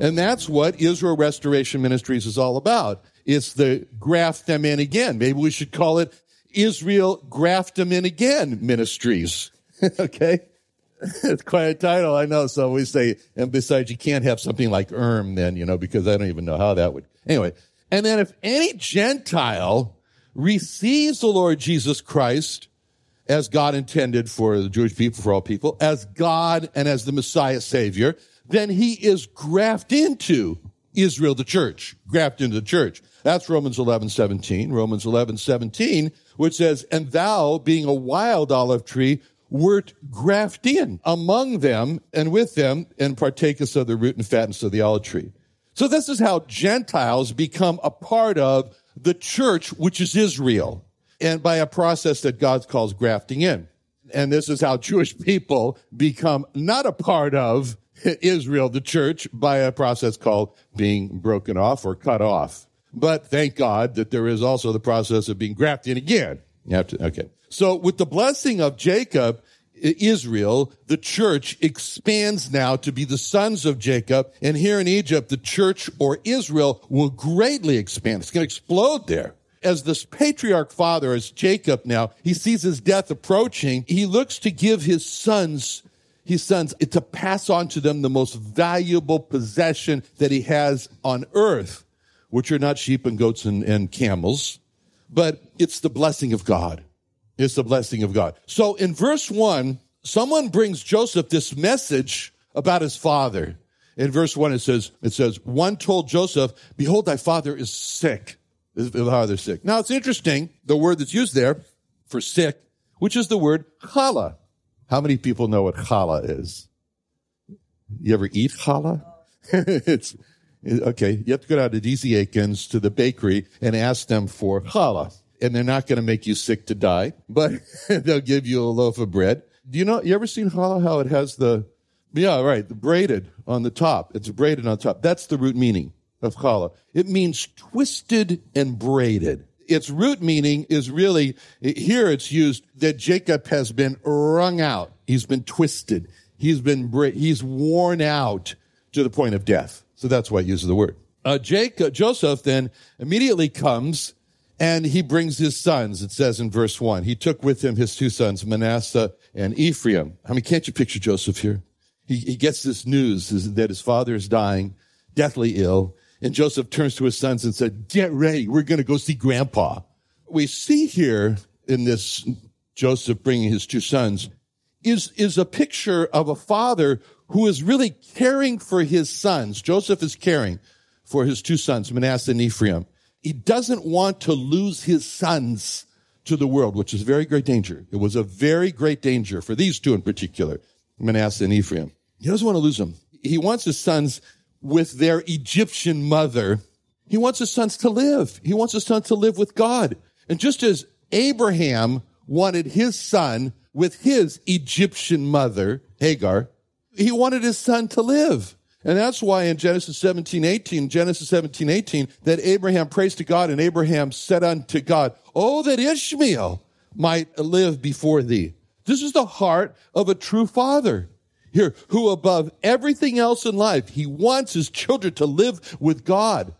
And that's what Israel Restoration Ministries is all about. It's the graft them in again. Maybe we should call it Israel Graft them in again ministries. okay. It's quite a title. I know. So we say, and besides, you can't have something like Erm then, you know, because I don't even know how that would. Anyway. And then if any Gentile receives the Lord Jesus Christ as God intended for the Jewish people, for all people, as God and as the Messiah Savior, then he is grafted into Israel, the church, grafted into the church. That's Romans 11, 17. Romans 11, 17, which says, and thou being a wild olive tree, wert grafted in among them and with them and partakest of the root and fatness of the olive tree. So this is how Gentiles become a part of the church, which is Israel, and by a process that God calls grafting in. And this is how Jewish people become not a part of Israel, the church, by a process called being broken off or cut off. But thank God that there is also the process of being grafted in again. You have to, okay. So with the blessing of Jacob, Israel, the church expands now to be the sons of Jacob. And here in Egypt, the church or Israel will greatly expand. It's going to explode there. As this patriarch father, as Jacob now, he sees his death approaching. He looks to give his sons his sons to pass on to them the most valuable possession that he has on earth, which are not sheep and goats and, and camels, but it's the blessing of God. It's the blessing of God. So in verse one, someone brings Joseph this message about his father. In verse one, it says, it says, one told Joseph, behold, thy father is sick. His father sick. Now it's interesting, the word that's used there for sick, which is the word challah. How many people know what challah is? You ever eat challah? it's, okay, you have to go down to DC Aikens to the bakery and ask them for challah. And they're not going to make you sick to die, but they'll give you a loaf of bread. Do you know, you ever seen challah, how it has the, yeah, right, the braided on the top. It's braided on top. That's the root meaning of challah. It means twisted and braided its root meaning is really, here it's used that Jacob has been wrung out. He's been twisted. He's been, he's worn out to the point of death. So that's why it uses the word. Uh, Jacob, Joseph then immediately comes and he brings his sons. It says in verse one, he took with him his two sons, Manasseh and Ephraim. I mean, can't you picture Joseph here? He, he gets this news that his father is dying, deathly ill. And Joseph turns to his sons and said, get ready. We're going to go see grandpa. We see here in this Joseph bringing his two sons is, is a picture of a father who is really caring for his sons. Joseph is caring for his two sons, Manasseh and Ephraim. He doesn't want to lose his sons to the world, which is very great danger. It was a very great danger for these two in particular, Manasseh and Ephraim. He doesn't want to lose them. He wants his sons with their Egyptian mother. He wants his sons to live. He wants his son to live with God. And just as Abraham wanted his son with his Egyptian mother, Hagar, he wanted his son to live. And that's why in Genesis 17, 18, Genesis 17, 18, that Abraham prays to God and Abraham said unto God, Oh, that Ishmael might live before thee. This is the heart of a true father here, who above everything else in life, he wants his children to live with God.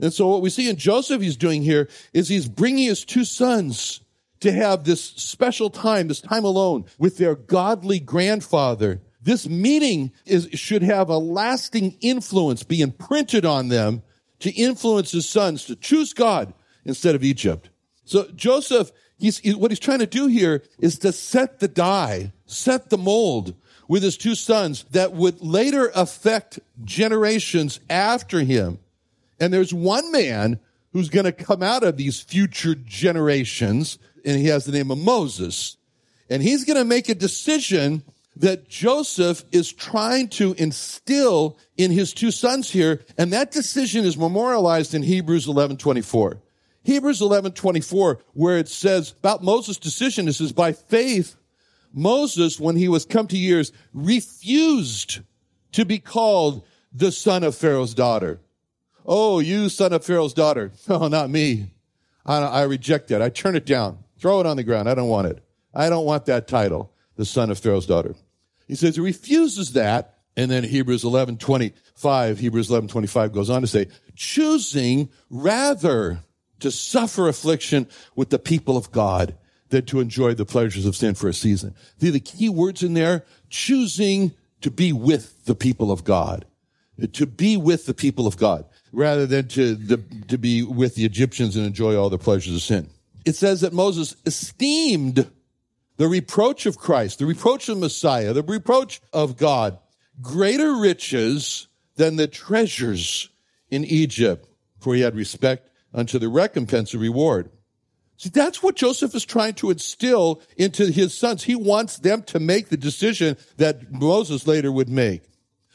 And so what we see in Joseph he's doing here is he's bringing his two sons to have this special time, this time alone with their godly grandfather. This meeting is, should have a lasting influence, be imprinted on them to influence his sons to choose God instead of Egypt. So Joseph, he's, what he's trying to do here is to set the die, set the mold with his two sons that would later affect generations after him. And there's one man who's going to come out of these future generations, and he has the name of Moses. And he's going to make a decision that Joseph is trying to instill in his two sons here. And that decision is memorialized in Hebrews 11 24. Hebrews 11 24, where it says about Moses' decision, it says, by faith, Moses, when he was come to years, refused to be called the son of Pharaoh's daughter. Oh, you son of Pharaoh's daughter. Oh, not me. I, I reject that. I turn it down. Throw it on the ground. I don't want it. I don't want that title, the son of Pharaoh's daughter. He says he refuses that. And then Hebrews 11, 25, Hebrews 11, 25 goes on to say, choosing rather to suffer affliction with the people of God than to enjoy the pleasures of sin for a season. The, the key words in there, choosing to be with the people of God. To be with the people of God rather than to, the, to be with the Egyptians and enjoy all the pleasures of sin. It says that Moses esteemed the reproach of Christ, the reproach of Messiah, the reproach of God, greater riches than the treasures in Egypt, for he had respect unto the recompense of reward. See, that's what Joseph is trying to instill into his sons. He wants them to make the decision that Moses later would make.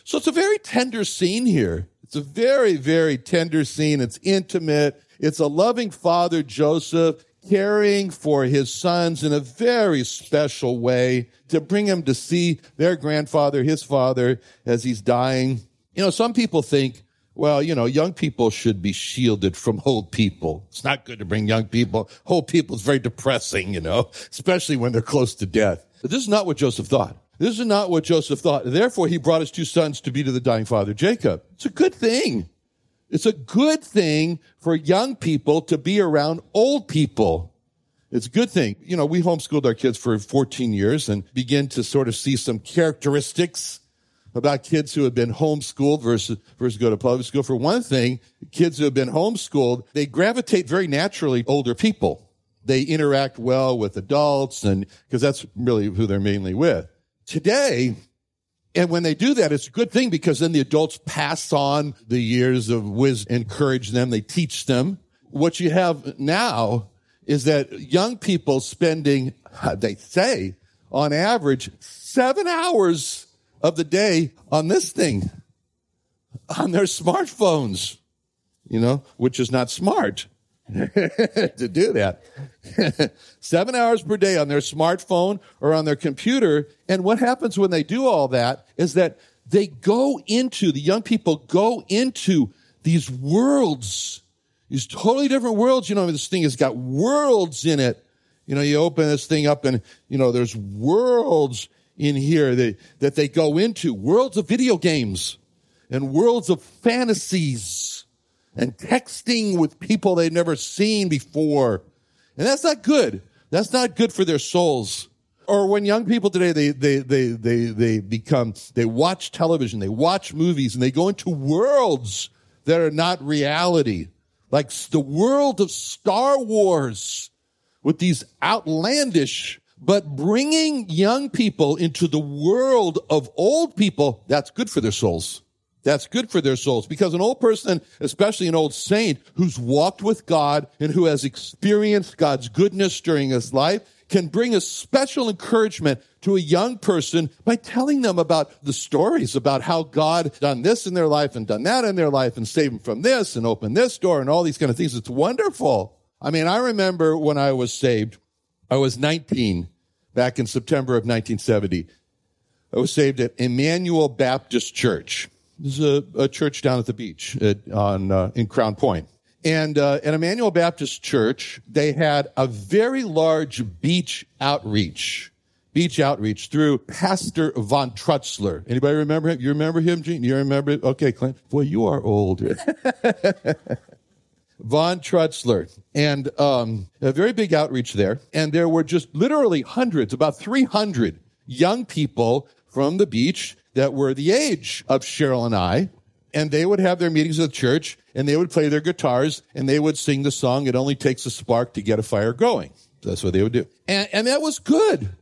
So it's a very tender scene here. It's a very, very tender scene. It's intimate. It's a loving father, Joseph, caring for his sons in a very special way to bring them to see their grandfather, his father, as he's dying. You know, some people think, well, you know, young people should be shielded from old people. It's not good to bring young people. Old people is very depressing, you know, especially when they're close to death. But this is not what Joseph thought. This is not what Joseph thought. Therefore, he brought his two sons to be to the dying father, Jacob. It's a good thing. It's a good thing for young people to be around old people. It's a good thing. You know, we homeschooled our kids for 14 years and begin to sort of see some characteristics about kids who have been homeschooled versus, versus go to public school. For one thing, kids who have been homeschooled, they gravitate very naturally older people. They interact well with adults and, because that's really who they're mainly with. Today, and when they do that, it's a good thing because then the adults pass on the years of wisdom, encourage them, they teach them. What you have now is that young people spending, they say, on average, seven hours of the day on this thing, on their smartphones, you know, which is not smart. to do that. Seven hours per day on their smartphone or on their computer. And what happens when they do all that is that they go into, the young people go into these worlds, these totally different worlds. You know, this thing has got worlds in it. You know, you open this thing up and, you know, there's worlds in here that, that they go into, worlds of video games and worlds of fantasies and texting with people they've never seen before. And that's not good. That's not good for their souls. Or when young people today, they, they, they, they, they become, they watch television, they watch movies, and they go into worlds that are not reality. Like the world of Star Wars with these outlandish, but bringing young people into the world of old people, that's good for their souls. That's good for their souls because an old person, especially an old saint who's walked with God and who has experienced God's goodness during his life can bring a special encouragement to a young person by telling them about the stories about how God done this in their life and done that in their life and saved them from this and opened this door and all these kind of things. It's wonderful. I mean, I remember when I was saved, I was 19 back in September of 1970. I was saved at Emmanuel Baptist Church. There's a, a church down at the beach at, on uh, in Crown Point. And uh, at Emmanuel Baptist Church, they had a very large beach outreach. Beach outreach through Pastor Von Trutzler. Anybody remember him? You remember him, Gene? You remember it? Okay, Clint. Boy, you are old. Von Trutzler. And um, a very big outreach there. And there were just literally hundreds, about 300 young people from the beach that were the age of Cheryl and I, and they would have their meetings at the church and they would play their guitars and they would sing the song, It Only Takes a Spark to Get a Fire Going. That's what they would do. And, and that was good.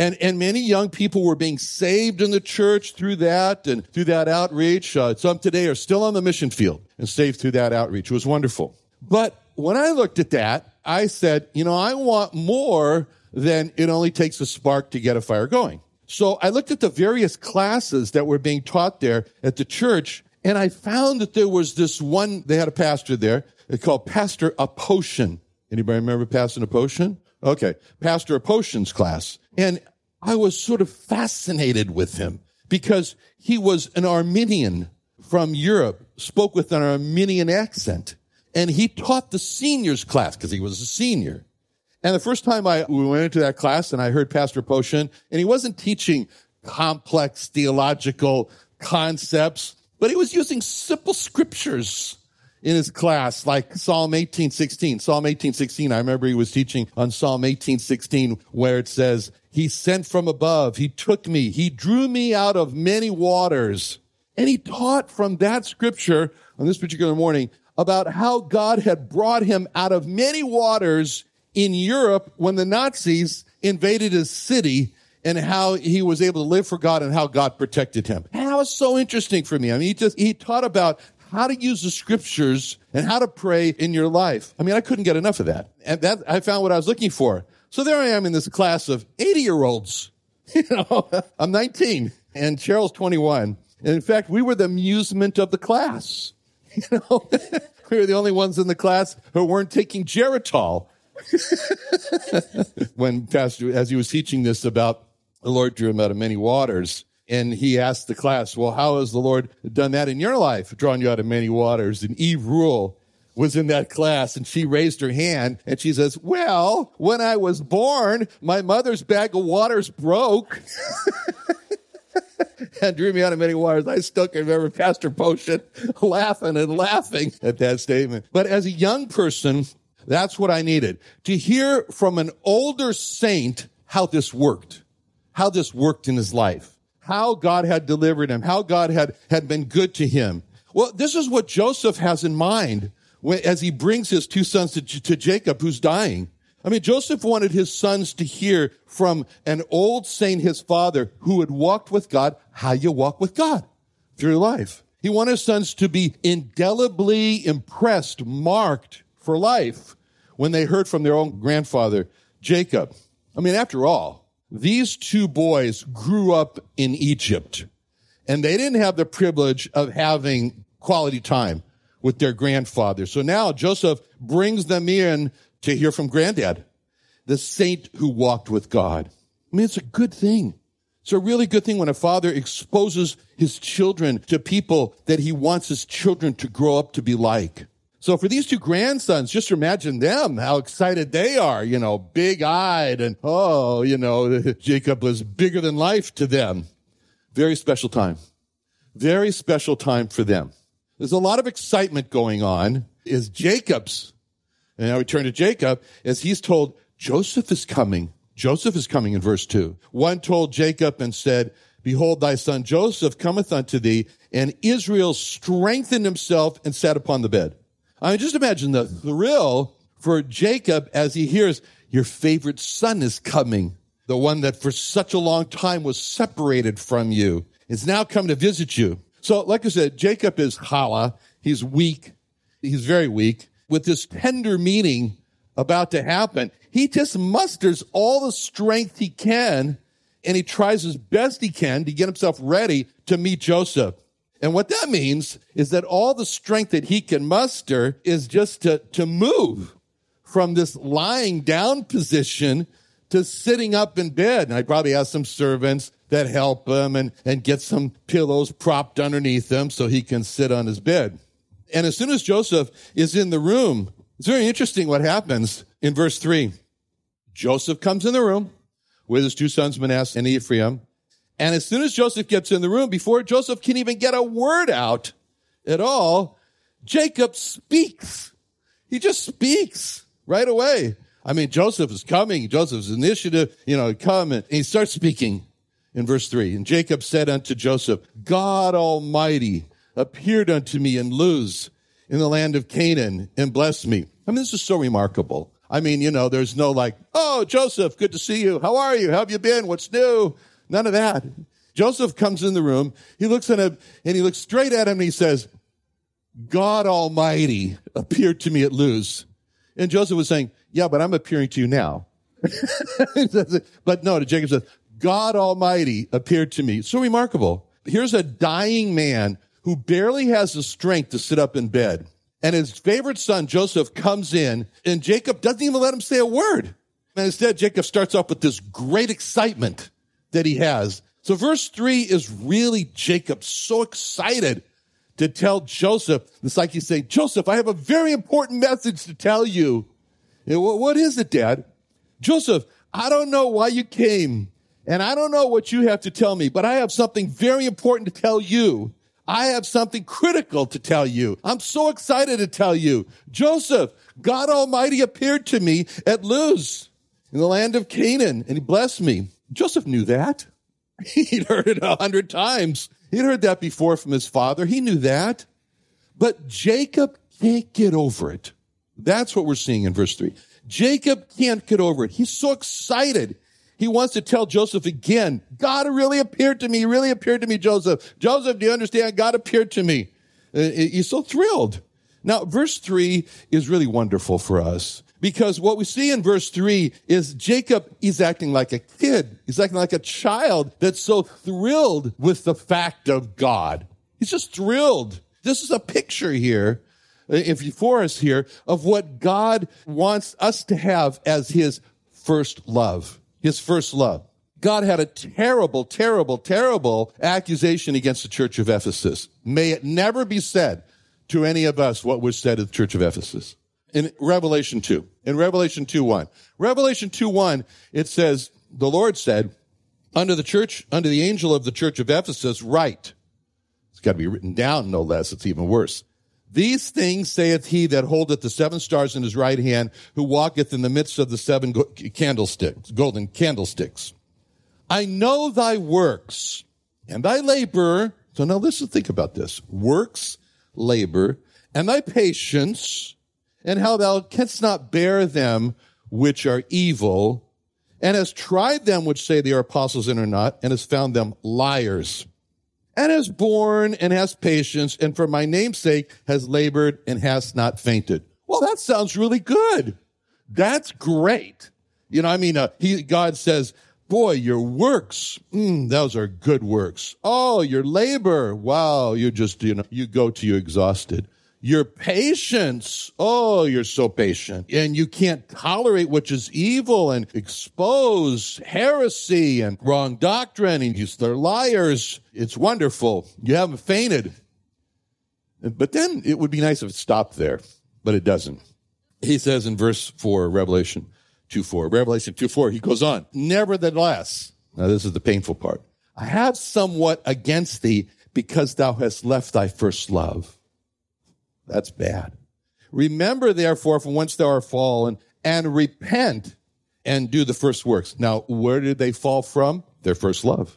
And, and many young people were being saved in the church through that and through that outreach. Uh, some today are still on the mission field and saved through that outreach. It was wonderful. But when I looked at that, I said, you know, I want more than it only takes a spark to get a fire going. So I looked at the various classes that were being taught there at the church, and I found that there was this one, they had a pastor there, called Pastor Aposhin. Anybody remember Pastor Aposhin? Okay. Pastor Aposhin's class. And I was sort of fascinated with him because he was an Armenian from Europe, spoke with an Armenian accent, and he taught the seniors class because he was a senior. And the first time I we went into that class and I heard Pastor Poshin, and he wasn't teaching complex theological concepts, but he was using simple scriptures in his class, like Psalm 1816. Psalm 1816, I remember he was teaching on Psalm 1816 where it says, He sent from above, He took me, He drew me out of many waters. And he taught from that scripture on this particular morning about how God had brought him out of many waters in Europe when the Nazis invaded his city and how he was able to live for God and how God protected him. And that was so interesting for me. I mean, he just, he taught about how to use the scriptures and how to pray in your life. I mean, I couldn't get enough of that. And that, I found what I was looking for. So there I am in this class of 80 year olds. You know, I'm 19 and Cheryl's 21. And in fact, we were the amusement of the class. You know, we were the only ones in the class who weren't taking Geritol. when Pastor, as he was teaching this about the Lord drew him out of many waters, and he asked the class, well, how has the Lord done that in your life, drawn you out of many waters? And Eve Rule was in that class and she raised her hand and she says, well, when I was born, my mother's bag of waters broke. and drew me out of many waters. I still can remember Pastor Potion laughing and laughing at that statement. But as a young person, that's what I needed. To hear from an older saint how this worked, how this worked in his life, how God had delivered him, how God had, had been good to him. Well, this is what Joseph has in mind when, as he brings his two sons to, to Jacob, who's dying. I mean, Joseph wanted his sons to hear from an old saint, his father, who had walked with God, how you walk with God through life. He wanted his sons to be indelibly impressed, marked for life when they heard from their own grandfather, Jacob. I mean, after all, these two boys grew up in Egypt and they didn't have the privilege of having quality time with their grandfather. So now Joseph brings them in to hear from granddad, the saint who walked with God. I mean, it's a good thing. It's a really good thing when a father exposes his children to people that he wants his children to grow up to be like. So for these two grandsons, just imagine them, how excited they are, you know, big eyed and, oh, you know, Jacob was bigger than life to them. Very special time. Very special time for them. There's a lot of excitement going on is Jacob's. And now we turn to Jacob as he's told Joseph is coming. Joseph is coming in verse two. One told Jacob and said, Behold, thy son Joseph cometh unto thee. And Israel strengthened himself and sat upon the bed. I mean, just imagine the thrill for Jacob as he hears, your favorite son is coming. The one that for such a long time was separated from you is now come to visit you. So, like I said, Jacob is challah. He's weak. He's very weak. With this tender meeting about to happen, he just musters all the strength he can and he tries as best he can to get himself ready to meet Joseph. And what that means is that all the strength that he can muster is just to, to move from this lying down position to sitting up in bed. And I probably have some servants that help him and, and get some pillows propped underneath him so he can sit on his bed. And as soon as Joseph is in the room, it's very interesting what happens in verse three. Joseph comes in the room with his two sons, Manasseh and Ephraim. And as soon as Joseph gets in the room, before Joseph can even get a word out at all, Jacob speaks. He just speaks right away. I mean, Joseph is coming. Joseph's initiative, you know, come and he starts speaking in verse three. And Jacob said unto Joseph, God Almighty, appeared unto me in Luz in the land of Canaan and blessed me. I mean, this is so remarkable. I mean, you know, there's no like, oh, Joseph, good to see you. How are you? How have you been? What's new? None of that. Joseph comes in the room. He looks at him and he looks straight at him and he says, God Almighty appeared to me at Luz. And Joseph was saying, yeah, but I'm appearing to you now. but no, Jacob says, God Almighty appeared to me. So remarkable. Here's a dying man who barely has the strength to sit up in bed. And his favorite son, Joseph, comes in and Jacob doesn't even let him say a word. And instead, Jacob starts off with this great excitement that he has. So verse three is really Jacob so excited to tell Joseph. It's like he's saying, Joseph, I have a very important message to tell you. what is it, dad? Joseph, I don't know why you came and I don't know what you have to tell me, but I have something very important to tell you. I have something critical to tell you. I'm so excited to tell you. Joseph, God Almighty appeared to me at Luz in the land of Canaan and he blessed me. Joseph knew that. He'd heard it a hundred times. He'd heard that before from his father. He knew that. But Jacob can't get over it. That's what we're seeing in verse three. Jacob can't get over it. He's so excited. He wants to tell Joseph again, God really appeared to me, really appeared to me, Joseph. Joseph, do you understand? God appeared to me. Uh, he's so thrilled. Now, verse three is really wonderful for us because what we see in verse three is Jacob is acting like a kid. He's acting like a child that's so thrilled with the fact of God. He's just thrilled. This is a picture here if you for us here of what God wants us to have as his first love, his first love. God had a terrible, terrible, terrible accusation against the church of Ephesus. May it never be said to any of us what was said at the church of Ephesus. In Revelation 2, in Revelation 2 1. Revelation 2 1, it says, the Lord said, under the church, under the angel of the church of Ephesus, write. It's got to be written down, no less. It's even worse. These things saith he that holdeth the seven stars in his right hand, who walketh in the midst of the seven candlesticks, golden candlesticks. I know thy works and thy labor. So now listen, think about this. Works, labor, and thy patience, and how thou canst not bear them which are evil, and hast tried them which say they are apostles and are not, and hast found them liars and has borne and has patience and for my name's sake has labored and has not fainted. Well, that sounds really good. That's great. You know, I mean, uh, he, God says, boy, your works, mm, those are good works. Oh, your labor. Wow. You just, you know, you go to you exhausted. Your patience. Oh, you're so patient. And you can't tolerate which is evil and expose heresy and wrong doctrine and are liars. It's wonderful. You haven't fainted. But then it would be nice if it stopped there, but it doesn't. He says in verse 4, Revelation 2 4, Revelation 2 4, he goes on, Nevertheless, now this is the painful part, I have somewhat against thee because thou hast left thy first love. That's bad. Remember therefore from whence thou art fallen and repent and do the first works. Now, where did they fall from? Their first love.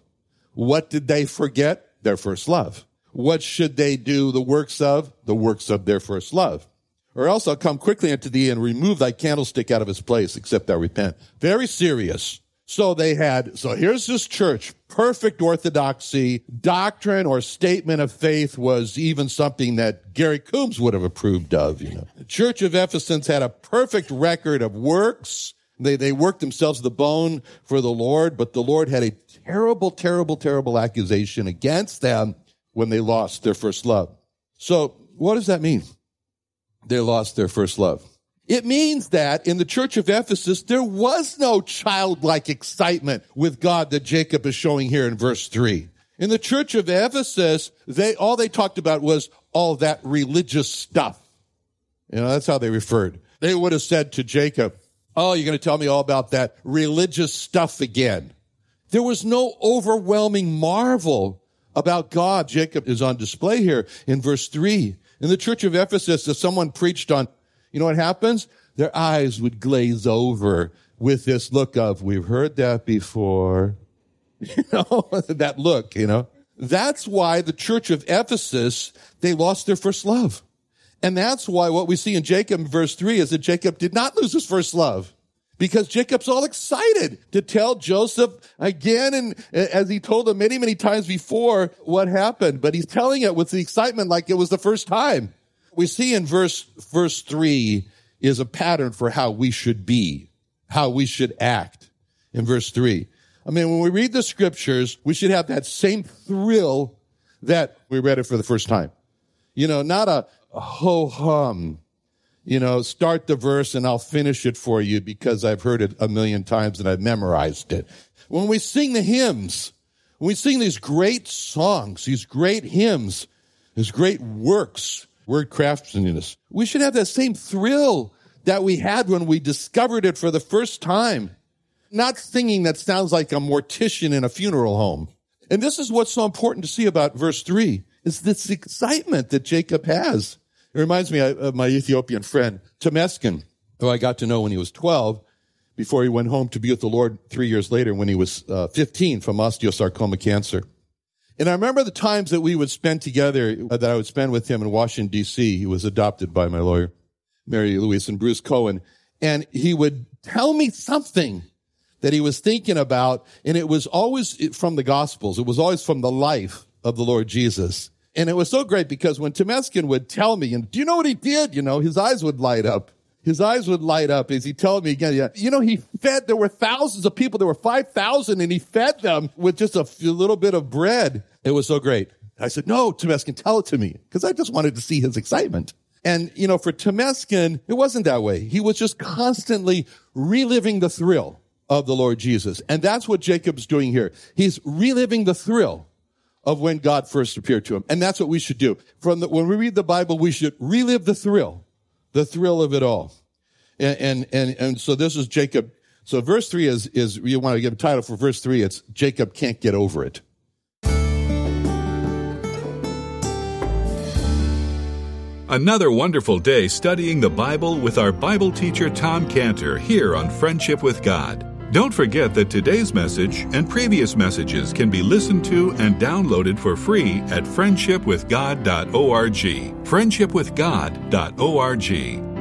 What did they forget? Their first love. What should they do the works of? The works of their first love. Or else I'll come quickly unto thee and remove thy candlestick out of his place, except thou repent. Very serious. So they had, so here's this church, perfect orthodoxy, doctrine or statement of faith was even something that Gary Coombs would have approved of, you know. The church of Ephesus had a perfect record of works. They, they worked themselves to the bone for the Lord, but the Lord had a terrible, terrible, terrible accusation against them when they lost their first love. So what does that mean? They lost their first love. It means that in the church of Ephesus, there was no childlike excitement with God that Jacob is showing here in verse three. In the church of Ephesus, they, all they talked about was all that religious stuff. You know, that's how they referred. They would have said to Jacob, Oh, you're going to tell me all about that religious stuff again. There was no overwhelming marvel about God. Jacob is on display here in verse three. In the church of Ephesus, if someone preached on you know what happens? Their eyes would glaze over with this look of, we've heard that before. You know, that look, you know. That's why the church of Ephesus, they lost their first love. And that's why what we see in Jacob verse three is that Jacob did not lose his first love because Jacob's all excited to tell Joseph again and as he told him many, many times before what happened, but he's telling it with the excitement like it was the first time. We see in verse, verse three is a pattern for how we should be, how we should act in verse three. I mean, when we read the scriptures, we should have that same thrill that we read it for the first time. You know, not a, ho hum, you know, start the verse and I'll finish it for you because I've heard it a million times and I've memorized it. When we sing the hymns, when we sing these great songs, these great hymns, these great works, word craftsmanship, we should have that same thrill that we had when we discovered it for the first time not singing that sounds like a mortician in a funeral home. And this is what's so important to see about verse three is this excitement that Jacob has. It reminds me of my Ethiopian friend, Temesgen, who I got to know when he was 12 before he went home to be with the Lord three years later when he was uh, 15 from osteosarcoma cancer. And I remember the times that we would spend together, uh, that I would spend with him in Washington, D.C. He was adopted by my lawyer, Mary Louise and Bruce Cohen. And he would tell me something that he was thinking about, and it was always from the Gospels. It was always from the life of the Lord Jesus. And it was so great because when Temesgen would tell me, and do you know what he did? You know, his eyes would light up. His eyes would light up as he told me again, yeah, you know, he fed, there were thousands of people. There were 5,000 and he fed them with just a little bit of bread. It was so great. I said, no, Temesgen, tell it to me because I just wanted to see his excitement. And, you know, for Temesgen, it wasn't that way. He was just constantly reliving the thrill of the Lord Jesus. And that's what Jacob's doing here. He's reliving the thrill of when God first appeared to him. And that's what we should do. From the, when we read the Bible, we should relive the thrill, the thrill of it all. And, and, and, and so this is Jacob. So verse three is, is, you want to give a title for verse three, it's Jacob can't get over it. Another wonderful day studying the Bible with our Bible teacher Tom Cantor here on Friendship with God. Don't forget that today's message and previous messages can be listened to and downloaded for free at friendshipwithgod.org. Friendshipwithgod.org.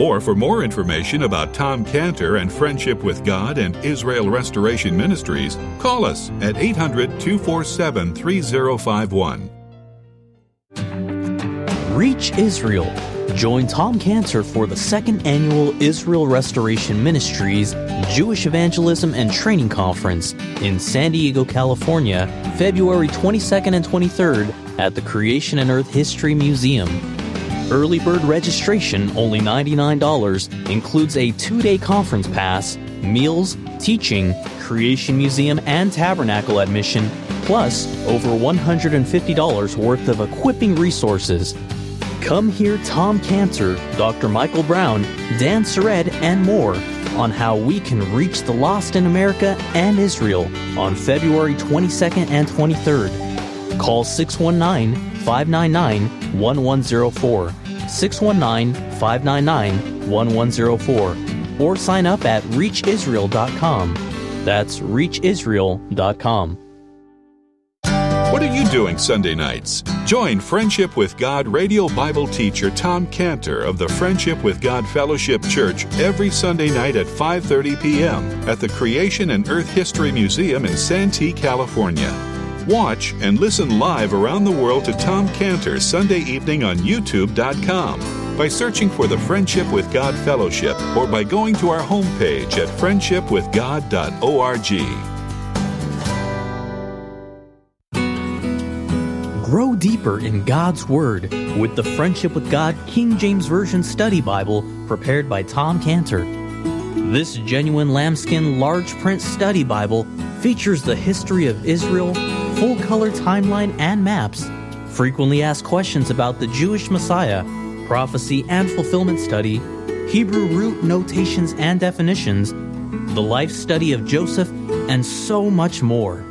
Or for more information about Tom Cantor and Friendship with God and Israel Restoration Ministries, call us at 800 247 3051. Reach Israel. Join Tom Cantor for the second annual Israel Restoration Ministries Jewish Evangelism and Training Conference in San Diego, California, February 22nd and 23rd at the Creation and Earth History Museum. Early bird registration, only $99, includes a two day conference pass, meals, teaching, Creation Museum, and Tabernacle admission, plus over $150 worth of equipping resources. Come hear Tom Cantor, Dr. Michael Brown, Dan Sered, and more on how we can reach the lost in America and Israel on February 22nd and 23rd. Call 619 599 1104. 619 599 1104. Or sign up at reachisrael.com. That's reachisrael.com. What are you doing Sunday nights? Join Friendship with God radio Bible teacher Tom Cantor of the Friendship with God Fellowship Church every Sunday night at 5:30 p.m. at the Creation and Earth History Museum in Santee, California. Watch and listen live around the world to Tom Cantor Sunday evening on YouTube.com by searching for the Friendship with God Fellowship or by going to our homepage at friendshipwithgod.org. Grow deeper in God's Word with the Friendship with God King James Version Study Bible prepared by Tom Cantor. This genuine lambskin large print study Bible features the history of Israel full color timeline and maps, frequently asked questions about the Jewish Messiah, prophecy and fulfillment study, Hebrew root notations and definitions, the life study of Joseph, and so much more.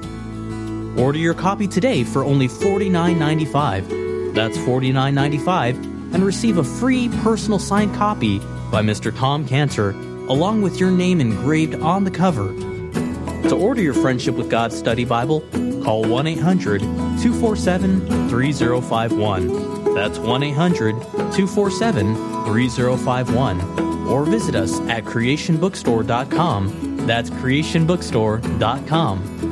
Order your copy today for only $49.95. That's $49.95 and receive a free personal signed copy by Mr. Tom Cantor along with your name engraved on the cover. To order your Friendship with God study Bible, call 1 800 247 3051. That's 1 800 247 3051. Or visit us at creationbookstore.com. That's creationbookstore.com.